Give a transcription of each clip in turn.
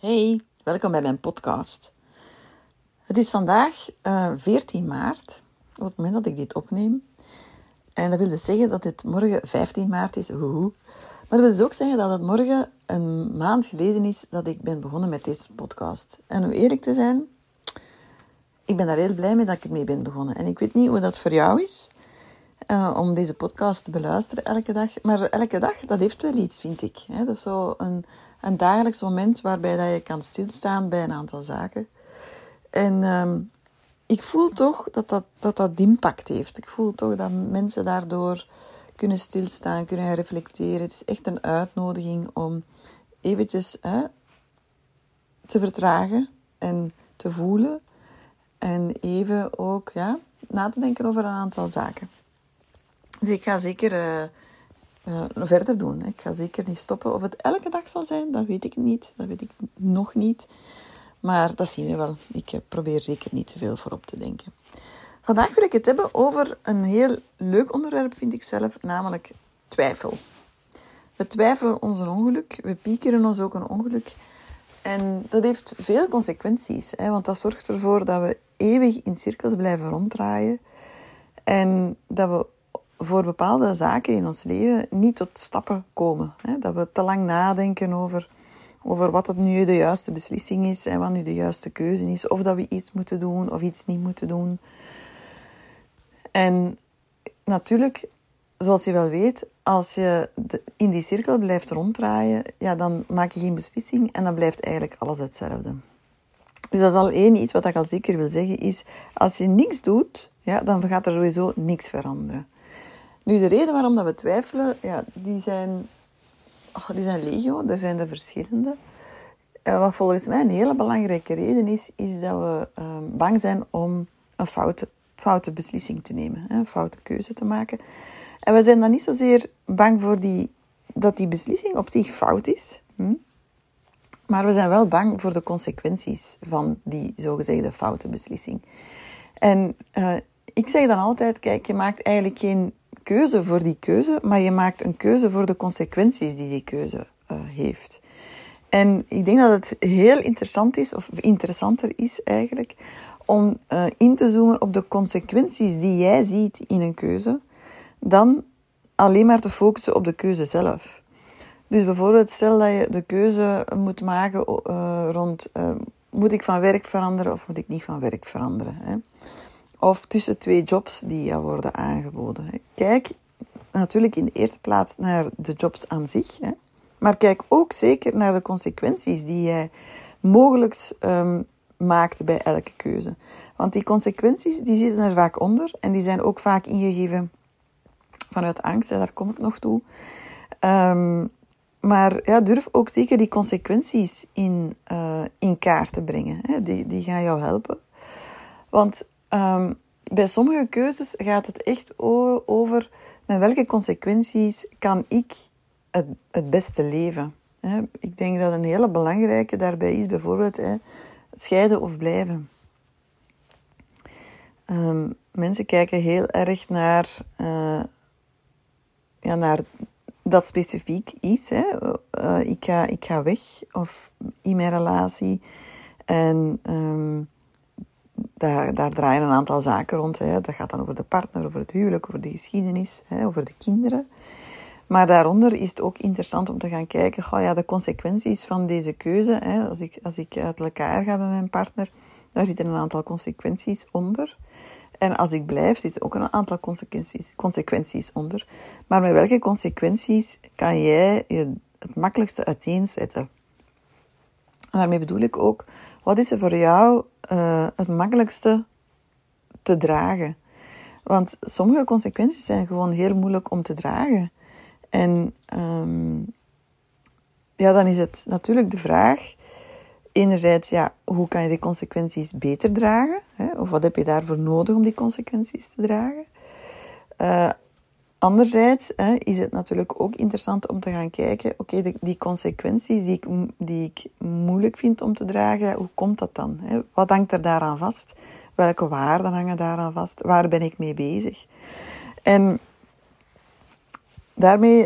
Hey, welkom bij mijn podcast. Het is vandaag uh, eh, 14 maart, op het moment dat ik dit opneem. En dat wil dus zeggen dat het morgen 15 maart is. Oeh. Maar dat wil dus ook zeggen dat het morgen een maand geleden is dat ik ben begonnen met deze podcast. En om eerlijk te zijn, ik ben daar heel blij mee dat ik ermee ben begonnen. En ik weet niet hoe dat voor jou is. Uh, om deze podcast te beluisteren elke dag. Maar elke dag, dat heeft wel iets, vind ik. Dat is zo een, een dagelijks moment waarbij dat je kan stilstaan bij een aantal zaken. En um, ik voel toch dat dat, dat dat impact heeft. Ik voel toch dat mensen daardoor kunnen stilstaan, kunnen reflecteren. Het is echt een uitnodiging om eventjes te vertragen en te voelen. En even ook ja, na te denken over een aantal zaken. Dus ik ga zeker uh, uh, verder doen. Ik ga zeker niet stoppen. Of het elke dag zal zijn, dat weet ik niet. Dat weet ik nog niet. Maar dat zien we wel. Ik eh, probeer zeker niet te veel voorop te denken. Vandaag wil ik het hebben over een heel leuk onderwerp, vind ik zelf, namelijk twijfel. We twijfelen ons een ongeluk, we piekeren ons ook een ongeluk. En dat heeft veel consequenties, hè, want dat zorgt ervoor dat we eeuwig in cirkels blijven ronddraaien. En dat we voor bepaalde zaken in ons leven niet tot stappen komen. Dat we te lang nadenken over, over wat het nu de juiste beslissing is en wat nu de juiste keuze is. Of dat we iets moeten doen of iets niet moeten doen. En natuurlijk, zoals je wel weet, als je in die cirkel blijft ronddraaien, ja, dan maak je geen beslissing en dan blijft eigenlijk alles hetzelfde. Dus dat is al één iets wat ik al zeker wil zeggen, is als je niks doet, ja, dan gaat er sowieso niks veranderen. Nu, de reden waarom dat we twijfelen, ja, die, zijn, oh, die zijn legio. Er zijn er verschillende. En wat volgens mij een hele belangrijke reden is, is dat we ehm, bang zijn om een foute, foute beslissing te nemen. Hè, een foute keuze te maken. En we zijn dan niet zozeer bang voor die, dat die beslissing op zich fout is. Hm? Maar we zijn wel bang voor de consequenties van die zogezegde foute beslissing. En uh, ik zeg dan altijd, kijk, je maakt eigenlijk geen keuze voor die keuze, maar je maakt een keuze voor de consequenties die die keuze uh, heeft. En ik denk dat het heel interessant is, of interessanter is eigenlijk, om uh, in te zoomen op de consequenties die jij ziet in een keuze, dan alleen maar te focussen op de keuze zelf. Dus bijvoorbeeld, stel dat je de keuze moet maken uh, rond: moet ik van werk veranderen of moet ik niet van werk veranderen? Hè? Of tussen twee jobs die jou worden aangeboden. Kijk natuurlijk in de eerste plaats naar de jobs aan zich, maar kijk ook zeker naar de consequenties die jij mogelijk um, maakt bij elke keuze. Want die consequenties die zitten er vaak onder en die zijn ook vaak ingegeven vanuit angst, en daar kom ik nog toe. Um, maar ja, durf ook zeker die consequenties in, uh, in kaart te brengen. Hè. Die, die gaan jou helpen. Want Um, bij sommige keuzes gaat het echt over met welke consequenties kan ik het, het beste leven. Ik denk dat een hele belangrijke daarbij is bijvoorbeeld scheiden of blijven. Um, mensen kijken heel erg naar, uh, ja, naar dat specifiek iets. Uh, ik, ga, ik ga weg of in mijn relatie. En um, daar, daar draaien een aantal zaken rond. Hè. Dat gaat dan over de partner, over het huwelijk, over de geschiedenis, hè, over de kinderen. Maar daaronder is het ook interessant om te gaan kijken, goh, ja, de consequenties van deze keuze. Hè, als, ik, als ik uit elkaar ga met mijn partner, daar zitten een aantal consequenties onder. En als ik blijf, zitten ook een aantal consequenties, consequenties onder. Maar met welke consequenties kan jij je het makkelijkste uiteenzetten? En daarmee bedoel ik ook, wat is er voor jou uh, het makkelijkste te dragen? Want sommige consequenties zijn gewoon heel moeilijk om te dragen. En um, ja, dan is het natuurlijk de vraag, enerzijds, ja, hoe kan je die consequenties beter dragen? Hè? Of wat heb je daarvoor nodig om die consequenties te dragen? Uh, Anderzijds hè, is het natuurlijk ook interessant om te gaan kijken, oké, die consequenties die ik, die ik moeilijk vind om te dragen, hoe komt dat dan? Hè? Wat hangt er daaraan vast? Welke waarden hangen daaraan vast? Waar ben ik mee bezig? En daarmee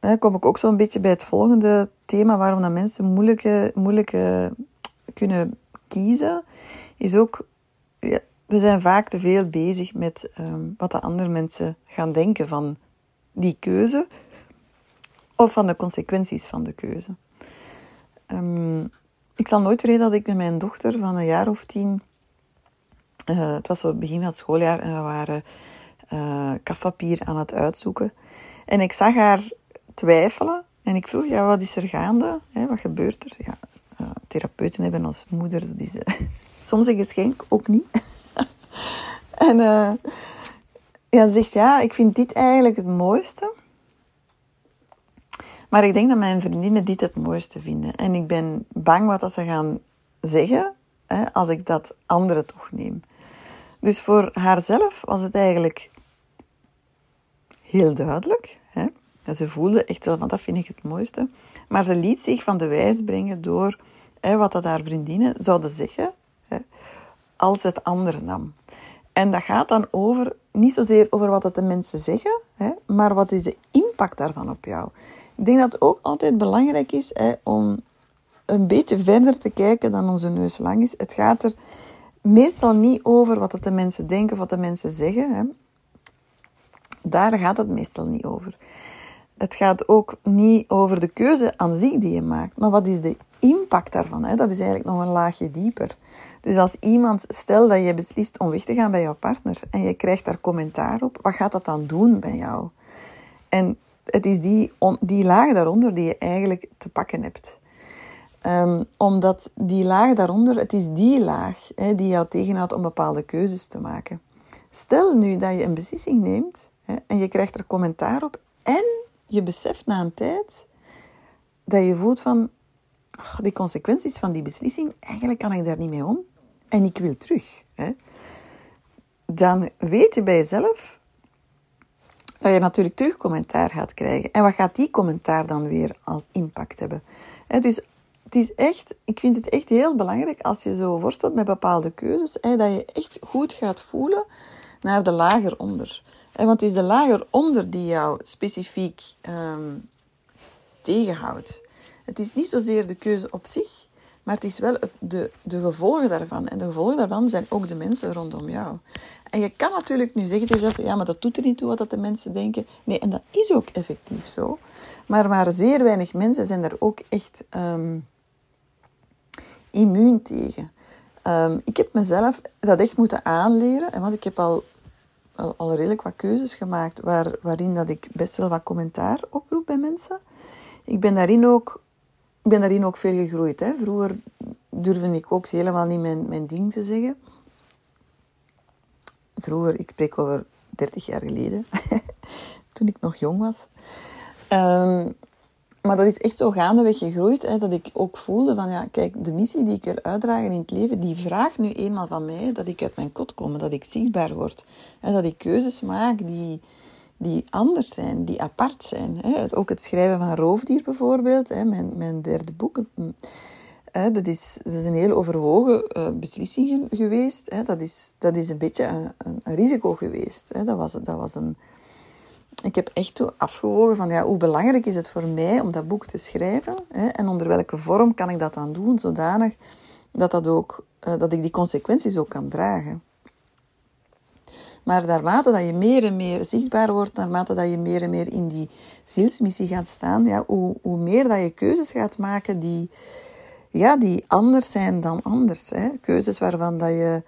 hè, kom ik ook zo'n beetje bij het volgende thema waarom dat mensen moeilijke, moeilijke kunnen kiezen. Is ook, ja, we zijn vaak te veel bezig met ehm, wat de andere mensen gaan denken van die keuze. Of van de consequenties van de keuze. Um, ik zal nooit vergeten dat ik met mijn dochter van een jaar of tien... Uh, het was het begin van het schooljaar en we waren uh, kafpapier aan het uitzoeken. En ik zag haar twijfelen. En ik vroeg, ja, wat is er gaande? Hè, wat gebeurt er? Ja, uh, therapeuten hebben als moeder, dat is soms een geschenk, ook niet. En ja, ze zegt, ja, ik vind dit eigenlijk het mooiste. Maar ik denk dat mijn vriendinnen dit het mooiste vinden. En ik ben bang wat ze gaan zeggen hè, als ik dat andere toch neem. Dus voor haarzelf was het eigenlijk heel duidelijk. Hè. ze voelde echt wel, van dat vind ik het mooiste. Maar ze liet zich van de wijs brengen door hè, wat dat haar vriendinnen zouden zeggen hè, als het andere nam. En dat gaat dan over, niet zozeer over wat de mensen zeggen, hè, maar wat is de impact daarvan op jou. Ik denk dat het ook altijd belangrijk is hè, om een beetje verder te kijken dan onze neus lang is. Het gaat er meestal niet over wat de mensen denken of wat de mensen zeggen. Hè. Daar gaat het meestal niet over. Het gaat ook niet over de keuze aan zich die je maakt, maar wat is de impact daarvan? Hè? Dat is eigenlijk nog een laagje dieper. Dus als iemand, stel dat je beslist om weg te gaan bij jouw partner en je krijgt daar commentaar op, wat gaat dat dan doen bij jou? En het is die, die laag daaronder die je eigenlijk te pakken hebt. Um, omdat die laag daaronder, het is die laag hè, die jou tegenhoudt om bepaalde keuzes te maken. Stel nu dat je een beslissing neemt hè, en je krijgt er commentaar op en je beseft na een tijd dat je voelt van ach, die consequenties van die beslissing, eigenlijk kan ik daar niet mee om en ik wil terug. Hè. Dan weet je bij jezelf dat je natuurlijk terug commentaar gaat krijgen. En wat gaat die commentaar dan weer als impact hebben? dus het is echt, ik vind het echt heel belangrijk als je zo worstelt met bepaalde keuzes, dat je echt goed gaat voelen naar de lager onder. Want het is de lager onder die jou specifiek um, tegenhoudt. Het is niet zozeer de keuze op zich, maar het is wel de, de gevolgen daarvan. En de gevolgen daarvan zijn ook de mensen rondom jou. En je kan natuurlijk nu zeggen tegen jezelf, ja, maar dat doet er niet toe wat de mensen denken. Nee, en dat is ook effectief zo. Maar maar zeer weinig mensen zijn daar ook echt um, immuun tegen. Um, ik heb mezelf dat echt moeten aanleren, want ik heb al, al, al, redelijk wat keuzes gemaakt waar, waarin dat ik best wel wat commentaar oproep bij mensen. Ik ben daarin ook, ben daarin ook veel gegroeid. Hè. Vroeger durfde ik ook helemaal niet mijn, mijn ding te zeggen vroeger, ik spreek over 30 jaar geleden, toen ik nog jong was. Um, maar dat is echt zo gaandeweg gegroeid, hè, dat ik ook voelde van, ja, kijk, de missie die ik wil uitdragen in het leven, die vraagt nu eenmaal van mij dat ik uit mijn kot kom, dat ik zichtbaar word. Hè, dat ik keuzes maak die, die anders zijn, die apart zijn. Hè. Ook het schrijven van Roofdier bijvoorbeeld, hè, mijn, mijn derde boek dat, is, dat is een heel overwogen uh, beslissing geweest. Hè. Dat, is, dat is een beetje een, een, risico geweest. Hè. Dat, was, dat was een... Ik heb echt afgewogen van ja, hoe belangrijk is het voor mij om dat boek te schrijven hè, en onder welke vorm kan ik dat dan doen, zodanig dat, dat, ook, uh, dat ik die consequenties ook kan dragen. Maar naarmate dat je meer en meer zichtbaar wordt, naarmate dat je meer en meer in die zielsmissie gaat staan, ja, hoe, hoe meer dat je keuzes gaat maken die, ja, die anders zijn dan anders. Hè. Keuzes waarvan dat je,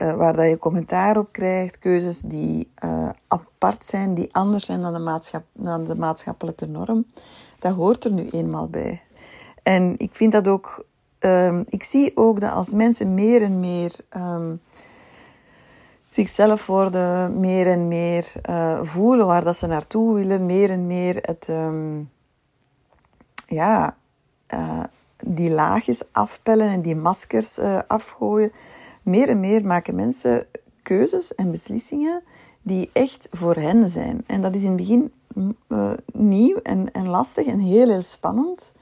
uh, waar dat je commentaar op krijgt, keuzes die uh, apart zijn, die anders zijn dan de, dan de maatschappelijke norm. Dat hoort er nu eenmaal bij. En ik vind dat ook, um, ik zie ook dat als mensen meer en meer um, zichzelf worden, meer en meer uh, voelen waar dat ze naartoe willen, meer en meer het, um, ja, die laagjes afpellen en die maskers afgooien. Meer en meer maken mensen keuzes en beslissingen die echt voor hen zijn. En dat is in het begin uh, nieuw en, en lastig en heel, heel spannend.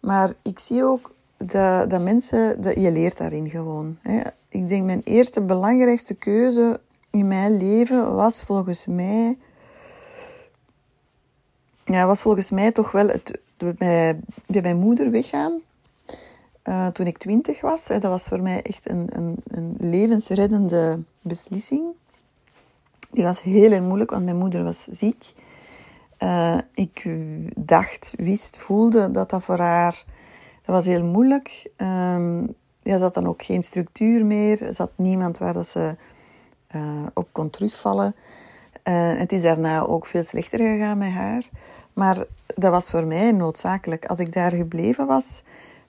Maar ik zie ook dat, dat mensen, dat, je leert daarin gewoon. Hè. Ik denk mijn eerste belangrijkste keuze in mijn leven was volgens mij ja, was volgens mij toch wel het, bij, bij mijn moeder weggaan. Uh, toen ik twintig was. Hè, dat was voor mij echt een, een, een levensreddende beslissing. Die was heel moeilijk, want mijn moeder was ziek. Uh, ik dacht, wist, voelde dat dat voor haar... Dat was heel moeilijk. Um, ja, zat dan ook geen structuur meer. Er zat niemand waar dat ze uh, op kon terugvallen. Het is daarna ook veel slechter gegaan met haar. Maar dat was voor mij noodzakelijk. Als ik daar gebleven was,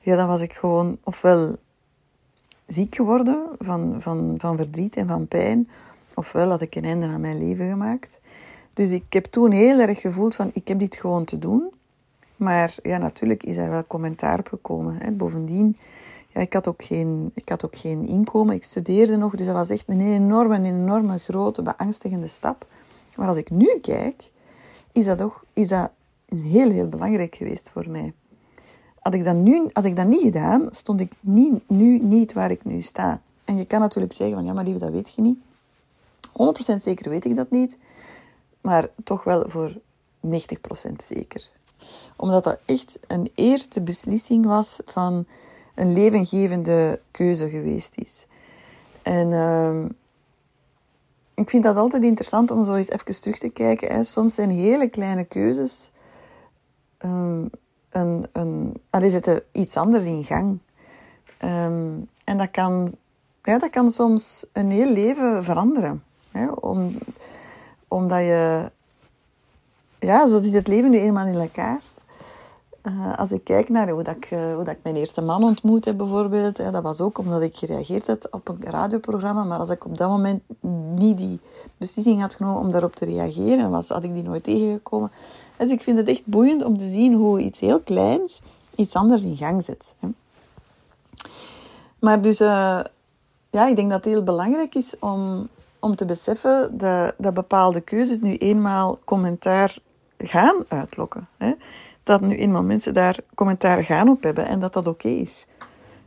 ja, dan was ik gewoon ofwel ziek geworden van, van, van verdriet en van pijn, ofwel had ik een einde aan mijn leven gemaakt. Dus ik heb toen heel erg gevoeld van, ik heb dit gewoon te doen. Maar ja, natuurlijk is er wel commentaar op gekomen. Hè. Bovendien, ja, ik, had ook geen, ik had ook geen inkomen. Ik studeerde nog, dus dat was echt een enorme, enorme, grote, beangstigende stap. Maar als ik nu kijk, is dat, toch, is dat heel, heel belangrijk geweest voor mij. Had ik, dat nu, had ik dat niet gedaan, stond ik nu niet waar ik nu sta. En je kan natuurlijk zeggen van, ja maar lieve, dat weet je niet. 100% zeker weet ik dat niet. Maar toch wel voor 90% zeker. Omdat dat echt een eerste beslissing was van een levengevende keuze geweest is. En uh, ik vind dat altijd interessant om zo eens even terug te kijken. Soms zijn hele kleine keuzes um, een, een, allee, zetten iets anders in gang. Um, en dat kan, ja, dat kan soms een heel leven veranderen. Hè, om, omdat je... Ja, zo zit het leven nu eenmaal in elkaar. Uh, als ik kijk naar hoe, dat ik, uh, hoe dat ik mijn eerste man ontmoet heb bijvoorbeeld, hè, dat was ook omdat ik gereageerd had op een radioprogramma. Maar als ik op dat moment niet die beslissing had genomen om daarop te reageren, was, had ik die nooit tegengekomen. Dus ik vind het echt boeiend om te zien hoe iets heel kleins iets anders in gang zet. Maar dus, uh, ja, ik denk dat het heel belangrijk is om, om te beseffen dat, dat bepaalde keuzes nu eenmaal commentaar gaan uitlokken. Hè dat nu eenmaal mensen daar commentaar gaan op hebben en dat dat oké is.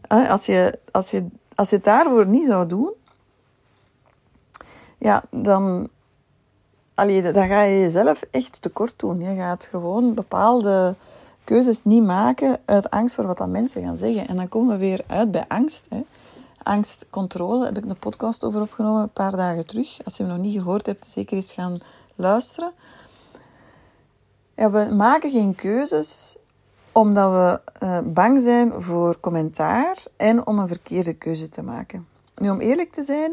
Als je, als, je, als je het daarvoor niet zou doen, ja, dan, allee, dan ga je jezelf echt tekort doen. Je gaat gewoon bepaalde keuzes niet maken uit angst voor wat dat mensen gaan zeggen. En dan komen we weer uit bij angst. Hè. Angst, controle, heb ik een podcast over opgenomen een paar dagen terug. Als je hem nog niet gehoord hebt, zeker eens gaan luisteren. Ja, we maken geen keuzes omdat we uh, bang zijn voor commentaar en om een verkeerde keuze te maken. Nu, om eerlijk te zijn,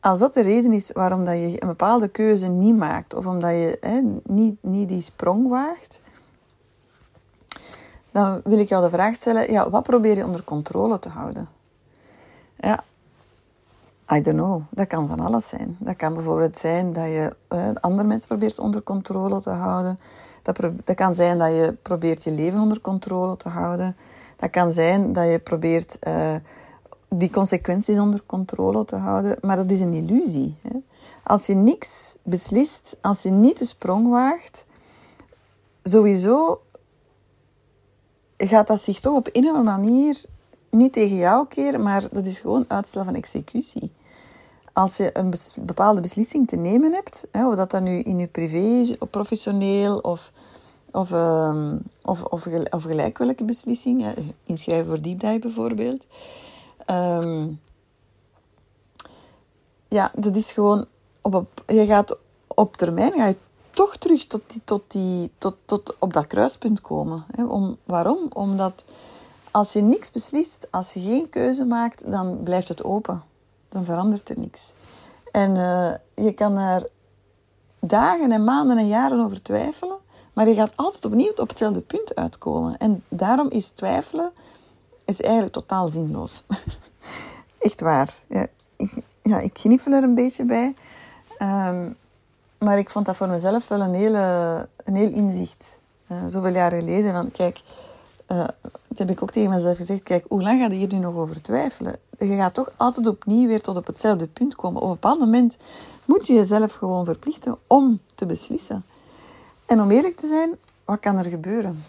als dat de reden is waarom dat je een bepaalde keuze niet maakt, of omdat je hè, niet, niet die sprong waagt, dan wil ik jou de vraag stellen, ja, wat probeer je onder controle te houden? Ja, I don't know. Dat kan van alles zijn. Dat kan bijvoorbeeld zijn dat je uh, andere mensen probeert onder controle te houden. Dat, dat kan zijn dat je probeert je leven onder controle te houden. Dat kan zijn dat je probeert uh, die consequenties onder controle te houden. Maar dat is een illusie. Hè? Als je niks beslist, als je niet de sprong waagt, sowieso gaat dat zich toch op een of andere manier niet tegen jou keren, maar dat is gewoon uitstel van executie als je een bepaalde beslissing te nemen hebt, hè, of dat dan nu in je privé is, of professioneel of, of, uh, of, of, of gelijk welke beslissing, hè, inschrijven voor deep bijvoorbeeld. Um, ja, dat is gewoon, op, op, je gaat op termijn ga je toch terug tot, die, tot, die, tot, tot op dat kruispunt komen. Hè. Om, waarom? Omdat als je niks beslist, als je geen keuze maakt, dan blijft het open dan verandert er niks. En uh, je kan er dagen en maanden en jaren over twijfelen, maar je gaat altijd opnieuw op hetzelfde punt uitkomen. En daarom is twijfelen is eigenlijk totaal zinloos. Echt waar. Ja, ik, ja, ik gniffel er een beetje bij. Um, maar ik vond dat voor mezelf wel een, hele, een heel inzicht. Uh, zoveel jaren geleden. Van, kijk, uh, dat heb ik ook tegen mezelf gezegd. Kijk, hoe lang ga je hier nu nog over twijfelen? Je gaat toch altijd opnieuw weer tot op hetzelfde punt komen. Op een bepaald moment moet je jezelf gewoon verplichten om te beslissen. En om eerlijk te zijn, wat kan er gebeuren?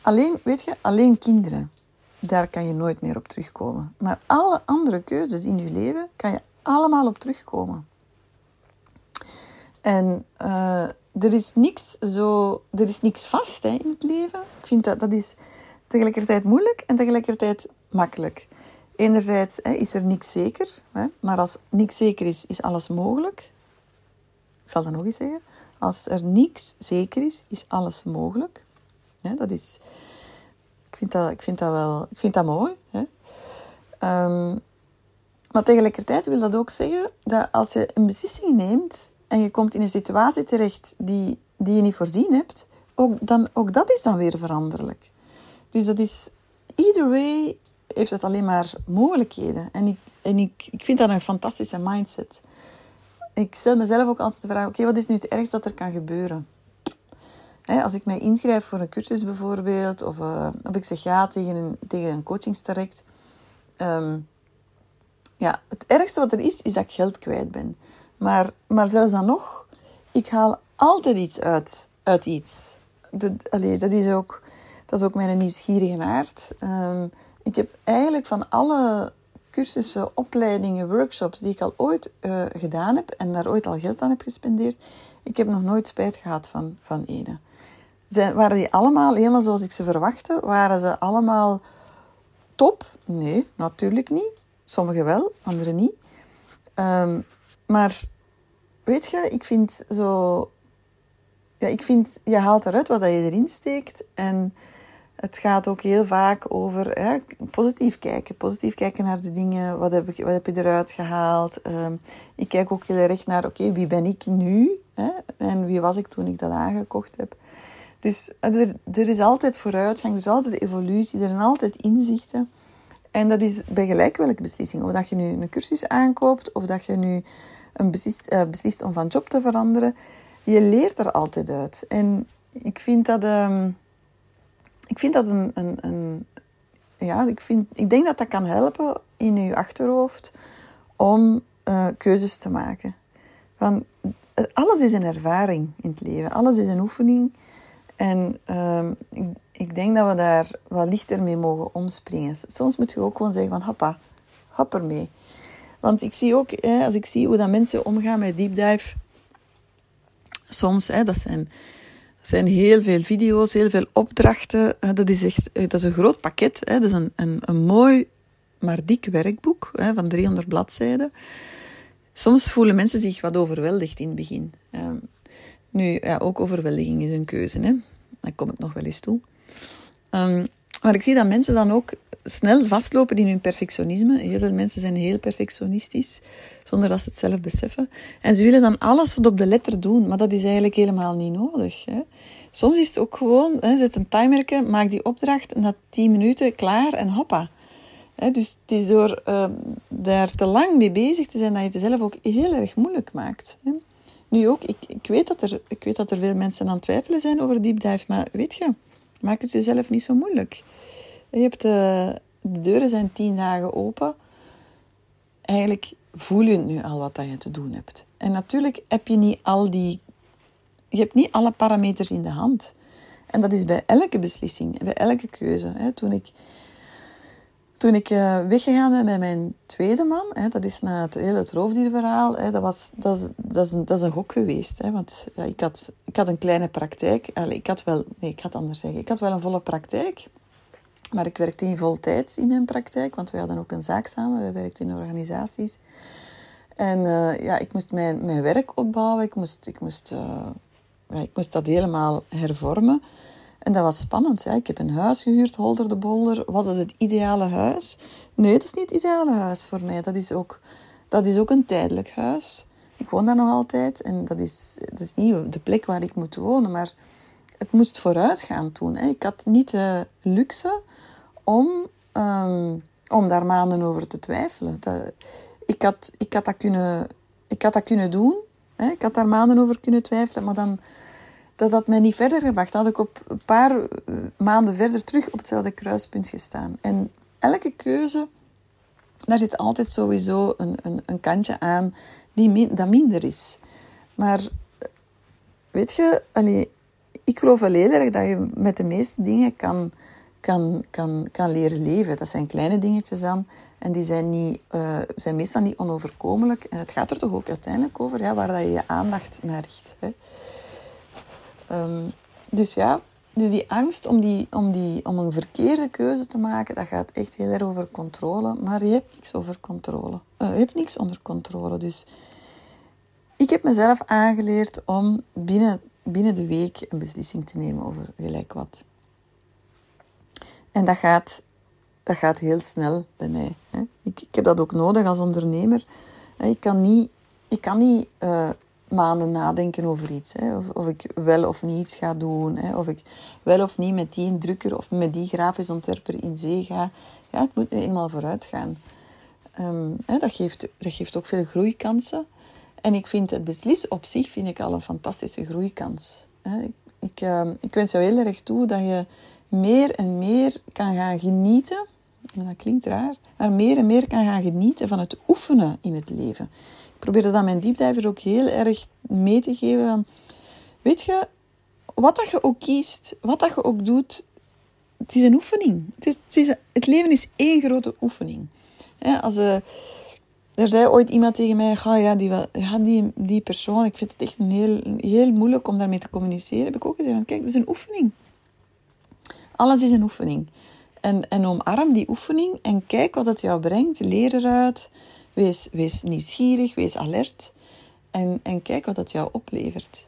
Alleen, weet je, alleen kinderen, daar kan je nooit meer op terugkomen. Maar alle andere keuzes in je leven kan je allemaal op terugkomen. En uh, er is niks zo... Er is niks vast hè, in het leven. Ik vind dat, dat is tegelijkertijd moeilijk en tegelijkertijd makkelijk. Enerzijds hè, is er niks zeker. Hè, maar als niks zeker is, is alles mogelijk. Ik zal dat nog eens zeggen. Als er niks zeker is, is alles mogelijk. Dat is... Ik vind dat, ik vind dat wel... Ik vind dat mooi. Hè. Um, maar tegelijkertijd wil dat ook zeggen dat als je een beslissing neemt en je komt in een situatie terecht die, die je niet voorzien hebt, ook, dan, ook dat is dan weer veranderlijk. Dus dat is, either way heeft het alleen maar mogelijkheden. En ik, en ik, ik vind dat een fantastische mindset. Ik stel mezelf ook altijd de vraag, oké, wat is nu het ergste dat er kan gebeuren? Als ik mij inschrijf voor een cursus bijvoorbeeld, of, uh, of ik zeg ja tegen een, tegen een um, ja, het ergste wat er is, is dat ik geld kwijt ben. Maar, maar zelfs dan nog, ik haal altijd iets uit, uit iets. Allee, dat, is ook, dat is ook mijn nieuwsgierige aard. Um, ik heb eigenlijk van alle cursussen, opleidingen, workshops die ik al ooit uh, gedaan heb en daar ooit al geld aan heb gespendeerd, ik heb nog nooit spijt gehad van, van ene. Zijn, waren die allemaal helemaal zoals ik ze verwachtte? Waren ze allemaal top? Nee, natuurlijk niet. Sommigen wel, anderen niet. Um, maar weet je, ik vind zo... Ja, ik vind, je haalt eruit wat je erin steekt. En het gaat ook heel vaak over positief kijken. Positief kijken naar de dingen. Wat heb, ik, wat heb je eruit gehaald? Um, ik kijk ook heel erg naar, oké, wie ben ik nu? Hè? En wie was ik toen ik dat aangekocht heb? Dus er, er is altijd vooruitgang, er is altijd evolutie, er zijn altijd inzichten. En dat is bij gelijk welke beslissing. Of dat je nu een cursus aankoopt, of dat je nu een beslist, beslist om van job te veranderen. Je leert er altijd uit. En ik vind dat, um, ik vind dat een, een, een, ja, ik, vind, ik denk dat dat kan helpen in je achterhoofd om uh, keuzes te maken. Van, eh, alles is een ervaring in het leven, alles is een oefening. En um, ik, ik, denk dat we daar wat lichter mee mogen omspringen. Soms moet je ook gewoon zeggen van hoppa, hop ermee. Want ik zie ook, als ik zie hoe dat mensen omgaan met deep dive, soms, hè, dat zijn, zijn heel veel video's, heel veel opdrachten. Dat is echt dat is een groot pakket. Hè. Dat is een, een, een mooi, maar dik werkboek hè, van 300 bladzijden. Soms voelen mensen zich wat overweldigd in het begin. Nu, ja, ook overweldiging is een keuze. Hè. Daar kom ik nog wel eens toe. Um, maar ik zie dat mensen dan ook snel vastlopen in hun perfectionisme. Heel veel mensen zijn heel perfectionistisch, zonder dat ze het zelf beseffen. En ze willen dan alles tot op de letter doen, maar dat is eigenlijk helemaal niet nodig. Hè. Soms is het ook gewoon, hè, zet een timer, maak die opdracht, na 10 minuten klaar en hoppa. Dus het is door uh, daar te lang mee bezig te zijn, dat je het zelf ook heel erg moeilijk maakt. Nu ook, ik, ik, weet dat er, ik weet dat er veel mensen aan het twijfelen zijn over deep dive, maar weet je, maak het jezelf niet zo moeilijk. Je hebt, uh, de deuren zijn tien dagen open. Eigenlijk voel je nu al wat dat je te doen hebt. En natuurlijk heb je niet al die... Je hebt niet alle parameters in de hand. En dat is bij elke beslissing, bij elke keuze. Toen ik toen ik uh, weggegaan ben met mijn tweede man, dat is na het hele roofdierverhaal, hè, dat, was, dat, is, dat, is een, dat is een gok geweest. Want ik, had, ik had een kleine praktijk. Ik had wel, nee, ik had anders zeggen. Ik had wel een volle praktijk. Maar ik werkte in voltijds in mijn praktijk, want we hadden ook een zaak samen. We werkten in organisaties. En uh, ja, ik moest mijn, mijn werk opbouwen. Ik moest, ik, moest, ja, ik moest dat helemaal hervormen. En dat was spannend. Hè? Ik heb een huis gehuurd, holder de bolder. Was het het ideale huis? Nee, dat is niet het ideale huis voor mij. Dat is ook, dat is ook een tijdelijk huis. Ik woon daar nog altijd. En dat is, dat is niet de plek waar ik moet wonen. Maar het moest vooruit gaan toen. Hè? Ik had niet de luxe om, um, om daar maanden over te twijfelen. Dat, ik, had, ik, had dat kunnen, ik had dat kunnen doen. Hè? Ik had daar maanden over kunnen twijfelen. Maar dan dat had mij niet verder gebracht. Dan had ik op een paar eh, maanden verder terug op hetzelfde kruispunt gestaan. En elke keuze, daar zit altijd sowieso een, een, een kantje aan die dat minder is. Maar weet je, allee, ik geloof wel dat je met de meeste dingen kan, kan, kan, kan leren leven. Dat zijn kleine dingetjes aan en die zijn, niet, uh, zijn meestal niet onoverkomelijk. En het gaat er toch ook uiteindelijk over ja, waar dat je je aandacht naar richt. Hè. Ehm, dus ja, dus die angst om, die, om, die, om een verkeerde keuze te maken, dat gaat echt heel erg over controle. Maar je hebt niks over controle. Uh, je hebt niks onder controle. Dus ik heb mezelf aangeleerd om binnen, binnen de week een beslissing te nemen over gelijk wat. En dat gaat, dat gaat heel snel bij mij. Hè. Ik, ik heb dat ook nodig als ondernemer. Ik kan niet, ik kan niet uh, maanden nadenken over iets. Hè. Of, of ik wel of niet iets ga doen. Hè. Of ik wel of niet met die drukker of met die grafisch ontwerper in zee ga. Ja, het moet nu eenmaal vooruit gaan. Um, hè, dat, geeft, dat geeft ook veel groeikansen. En ik vind het beslissen op zich vind ik al een fantastische groeikans. Ik, ik, ehm, ik wens jou heel erg toe dat je meer en meer kan gaan genieten. En dat klinkt raar, maar meer en meer kan gaan genieten van het oefenen in het leven. Probeer dat mijn deepdiver ook heel erg mee te geven. Weet je, wat dat je ook kiest, wat dat je ook doet, het is een oefening. Het, is, het, leven is één grote oefening. als, uh, er zei ooit iemand tegen mij, oh ja, die, die, die persoon, ik vind het echt heel, heel moeilijk om daarmee te communiceren. Heb ik ook gezegd, kijk, het is een oefening. Alles is een oefening. En, en omarm die oefening en kijk wat het jou brengt. Leer eruit. Wees, wees nieuwsgierig, wees alert. En, en kijk wat het jou oplevert.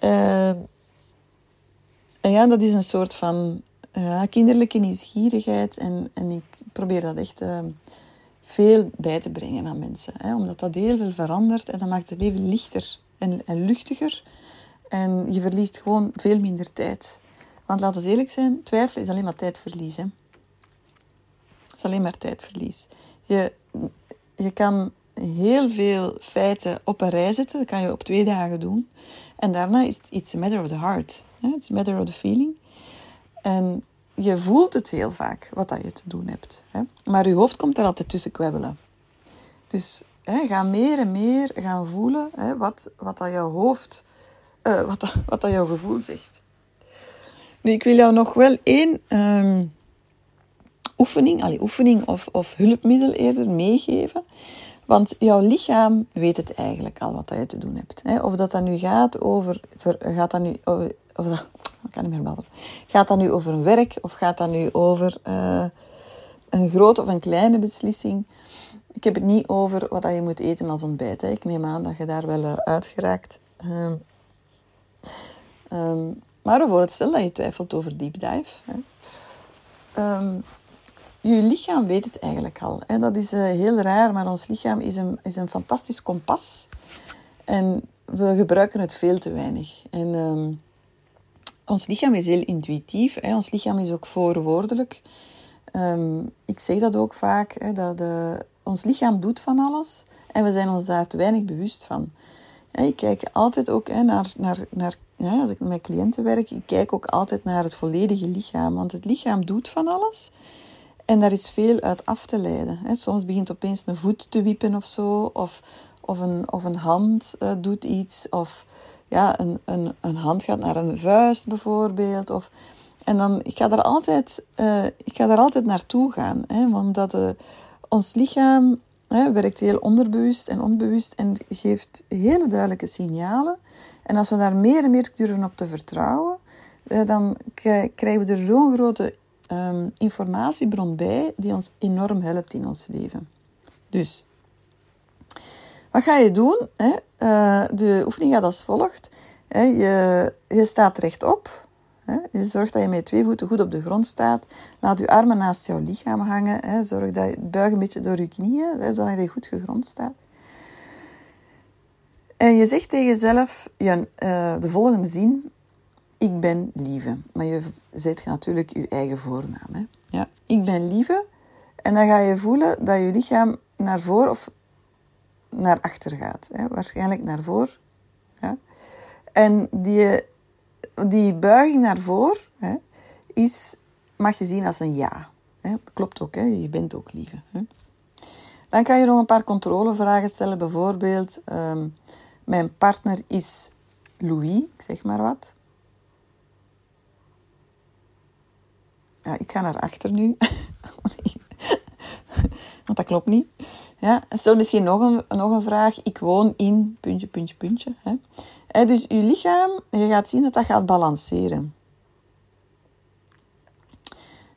Uh, en ja, dat is een soort van uh, kinderlijke nieuwsgierigheid. En, en ik probeer dat echt uh, veel bij te brengen aan mensen. Hè, omdat dat heel veel verandert en dat maakt het leven lichter en, en luchtiger. En je verliest gewoon veel minder tijd. Want laten we eerlijk zijn, twijfelen is alleen maar tijdverlies. Het is alleen maar tijdverlies. Je, je kan heel veel feiten op een rij zetten. Dat kan je op twee dagen doen. En daarna is het iets matter of the heart. It's a matter of the feeling. En je voelt het heel vaak, wat dat je te doen hebt. Maar je hoofd komt er altijd tussen kwebbelen. Dus ga meer en meer gaan voelen wat, wat dat jouw hoofd, uh, wat, dat, wat dat jouw gevoel zegt. Nu, ik wil jou nog wel één um, oefening, allee, oefening of, of hulpmiddel eerder meegeven. Want jouw lichaam weet het eigenlijk al wat je te doen hebt. Of dat dat nu gaat over, gaat dat nu, over, of ik niet meer babbelen. Gaat dat nu over een werk of gaat dat nu over uh, een grote of een kleine beslissing? Ik heb het niet over wat je moet eten als ontbijt. Hè. Ik neem aan dat je daar wel uh, uitgeraakt. Um, um, maar bijvoorbeeld, stel dat je twijfelt over deep dive. Hè. Um, je lichaam weet het eigenlijk al. Hè. Dat is uh, heel raar, maar ons lichaam is een, is een fantastisch kompas. En we gebruiken het veel te weinig. En um, ons lichaam is heel intuïtief. Hè. Ons lichaam is ook voorwoordelijk. Um, ik zeg dat ook vaak, hè, dat uh, ons lichaam doet van alles. En we zijn ons daar te weinig bewust van. Ik kijk altijd ook hè, naar, naar, naar als ik met cliënten werk, ik kijk ook altijd naar het volledige lichaam. Want het lichaam doet van alles. En daar is veel uit af te leiden. Soms begint opeens een voet te wiepen of zo. Of, of, een, of een hand uh, doet iets. Of ja, een, een, een hand gaat naar een vuist bijvoorbeeld. Of, en dan, ik ga daar altijd, uh, ik ga daar altijd naartoe gaan. Hè, omdat uh, ons lichaam hè, werkt heel onderbewust en onbewust. En geeft hele duidelijke signalen. En als we daar meer en meer durven op te vertrouwen, eh, dan krijgen we er zo'n grote um, informatiebron bij die ons enorm helpt in ons leven. Dus, wat ga je doen? Hè? Uh, de oefening gaat als volgt. Hè? Je, je staat rechtop. Hè? Je zorgt dat je met twee voeten goed op de grond staat. Laat je armen naast jouw lichaam hangen. Hè? Zorg dat je buig een beetje door je knieën, hè? zodat je goed gegrond staat. En je zegt tegen jezelf je, uh, de volgende zin. Ik ben lieve. Maar je zet natuurlijk je eigen voornaam. Hè? Ja, ik ben lieve. En dan ga je voelen dat je lichaam naar voor of naar achter gaat. Hè? Waarschijnlijk naar voor. Ja? En die, die buiging naar voor hè, is, mag je zien als een ja. Hè? Klopt ook, hè? je bent ook lieve. Hè? Dan kan je nog een paar controlevragen stellen. Bijvoorbeeld, um, mijn partner is Louis, ik zeg maar wat. Ja, ik ga naar achter nu. Want dat klopt niet. Ja, stel misschien nog een, nog een vraag. Ik woon in puntje, puntje, puntje. Hè. dus je lichaam, je gaat zien dat dat gaat balanceren.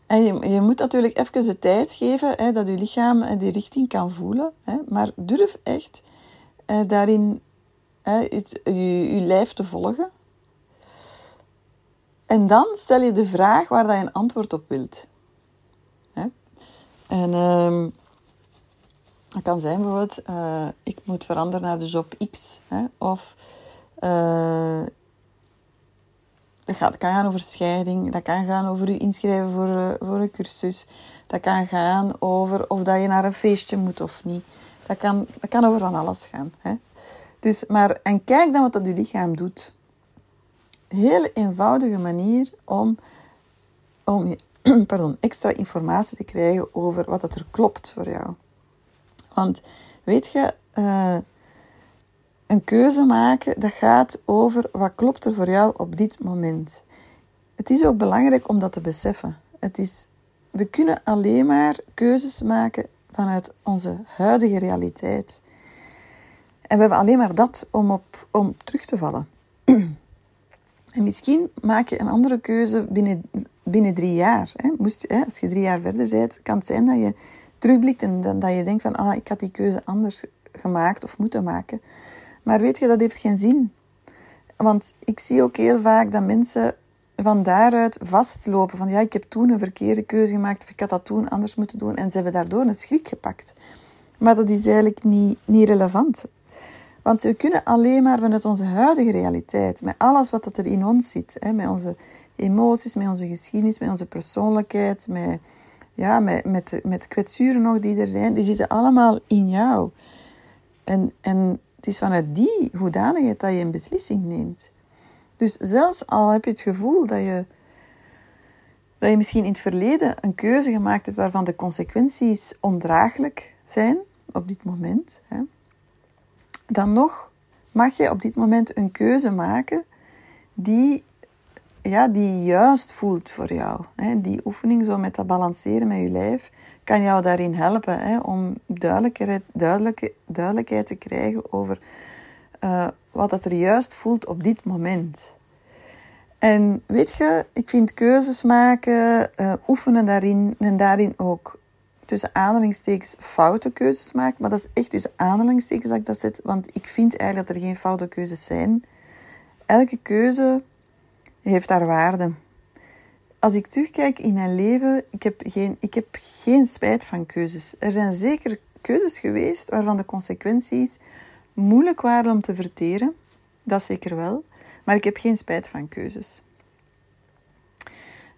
En je, je moet natuurlijk even de tijd geven hè, dat je lichaam die richting kan voelen. Hè, maar durf echt eh, daarin hè, je, je lijf te volgen. En dan stel je de vraag waar dat je een antwoord op wilt. Hè? En um, dat kan zijn bijvoorbeeld, uh, ik moet veranderen naar de job X. Hè? Of uh, dat, gaat, kan gaan over scheiding. Dat kan gaan over je inschrijven voor, uh, voor een cursus. Dat kan gaan over of dat je naar een feestje moet of niet. Dat kan, dat kan over van alles gaan. Hè? Dus, maar, en kijk dan wat dat je lichaam doet. Hele eenvoudige manier om, om pardon, extra informatie te krijgen over wat dat er klopt voor jou. Want weet je, uh, een keuze maken, dat gaat over wat klopt er voor jou op dit moment. Het is ook belangrijk om dat te beseffen. Het is, we kunnen alleen maar keuzes maken vanuit onze huidige realiteit. En we hebben alleen maar dat om op om terug te vallen. En misschien maak je een andere keuze binnen, binnen drie jaar. Hè. Moest, hè, als je drie jaar verder bent, kan het zijn dat je terugblikt en dat je denkt van, ah, ik had die keuze anders gemaakt of moeten maken. Maar weet je, dat heeft geen zin. Want ik zie ook heel vaak dat mensen van daaruit vastlopen. Van ja, ik heb toen een verkeerde keuze gemaakt of ik had dat toen anders moeten doen. En ze hebben daardoor een schrik gepakt. Maar dat is eigenlijk niet, niet relevant. Want we kunnen alleen maar vanuit onze huidige realiteit, met alles wat er in ons zit, hè, met onze emoties, met onze geschiedenis, met onze persoonlijkheid, met, ja, met, met, met kwetsuren nog die er zijn, die zitten allemaal in jou. En, en het is vanuit die hoedanigheid dat je een beslissing neemt. Dus zelfs al heb je het gevoel dat je, dat je misschien in het verleden een keuze gemaakt hebt waarvan de consequenties ondraaglijk zijn op dit moment, hè, dan nog mag je op dit moment een keuze maken die, ja, die juist voelt voor jou. Die oefening zo met dat balanceren met je lijf kan jou daarin helpen hè, om duidelijkheid, duidelijke, duidelijkheid te krijgen over uh, wat het er juist voelt op dit moment. En weet je, ik vind keuzes maken, uh, oefenen daarin en daarin ook tussen aanhalingstekens foute keuzes maken. Maar dat is echt tussen aanhalingstekens dat ik dat zet, want ik vind eigenlijk dat er geen foute keuzes zijn. Elke keuze heeft haar waarde. Als ik terugkijk in mijn leven, ik heb geen, ik heb geen spijt van keuzes. Er zijn zeker keuzes geweest waarvan de consequenties moeilijk waren om te verteren. Dat zeker wel. Maar ik heb geen spijt van keuzes.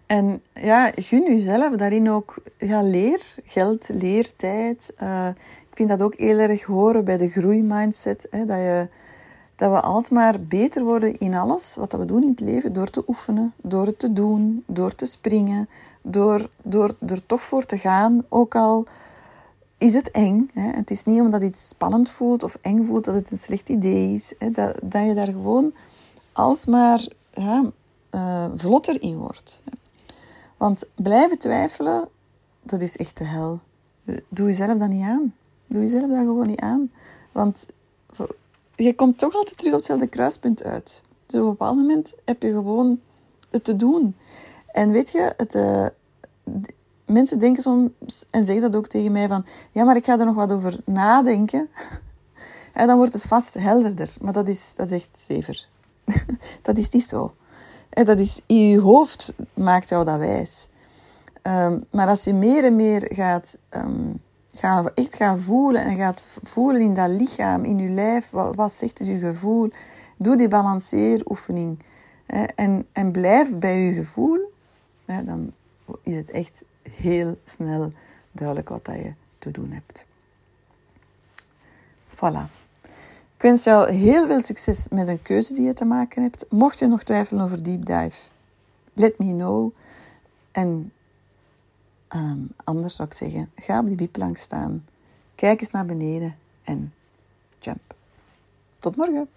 En ja, gun jezelf daarin ook ja, leer, geld, leer, tijd. Uh, ik vind dat ook heel erg horen bij de groeimindset. Hè, dat, je, dat we altijd maar beter worden in alles wat we doen in het leven. Door te oefenen, door het te doen, door te springen, door, door er toch voor te gaan. Ook al is het eng. Hè. Het is niet omdat iets spannend voelt of eng voelt dat het een slecht idee is. Hè. Dat, dat je daar gewoon alsmaar ja, uh, vlotter in wordt. Want blijven twijfelen, dat is echt de hel. Doe jezelf dat niet aan. Doe jezelf dat gewoon niet aan. Want je komt toch altijd terug op hetzelfde kruispunt uit. Dus op een bepaald moment heb je gewoon het te doen. En weet je, het, uh, mensen denken soms en zeggen dat ook tegen mij van... Ja, maar ik ga er nog wat over nadenken. En dan wordt het vast helderder. Maar dat is, dat is echt zever. dat is niet zo. En dat is, in je hoofd maakt jou dat wijs. Um, maar als je meer en meer gaat, um, gaat, echt gaan voelen en gaat voelen in dat lichaam, in je lijf, wat, wat zegt je gevoel, doe die balanceeroefening hè, en, en blijf bij je gevoel, hè, dan is het echt heel snel duidelijk wat dat je te doen hebt. Voilà. Ik wens jou heel veel succes met een keuze die je te maken hebt. Mocht je nog twijfelen over deep dive, let me know. En um, anders zou ik zeggen, ga op die biplank staan. Kijk eens naar beneden en jump. Tot morgen.